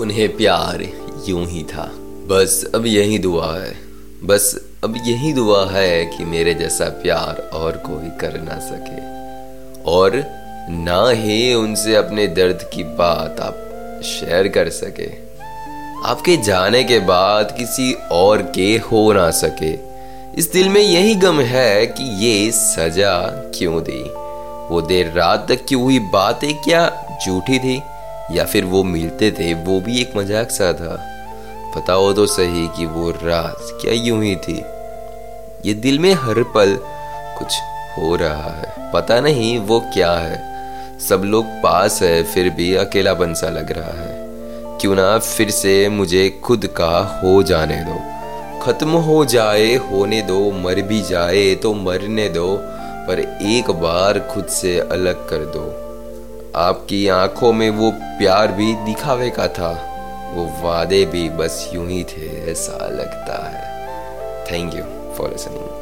उन्हें प्यार यूँ ही था। बस अब यही दुआ है। बस अब यही दुआ है कि मेरे जैसा प्यार और कोई कर ना सके। और ना ही उनसे अपने दर्द की बात आप शेयर कर सके। आपके जाने के बाद किसी और के हो ना सके। इस दिल में यही गम है कि ये सजा क्यों दी? वो देर रात तक की हुई बातें क्या झूठी थी? या फिर वो मिलते थे, वो भी एक मज़ाक सा था। हो तो सही कि वो रात क्या यूँ ही थी। ये दिल में हर पल कुछ हो रहा है। पता नहीं वो क्या है। सब लोग पास है, फिर भी अकेलापन सा लग रहा है। क्यों ना फिर से मुझे खुद का हो जाने दो। खत्म हो जाए, होने दो, मर भी जाए तो मरने दो, पर एक बार खुद से अलग कर दो। आपकी आँखों में वो प्यार भी दिखावे का था। वो वादे भी बस यूँ ही थे, ऐसा लगता है। Thank you for listening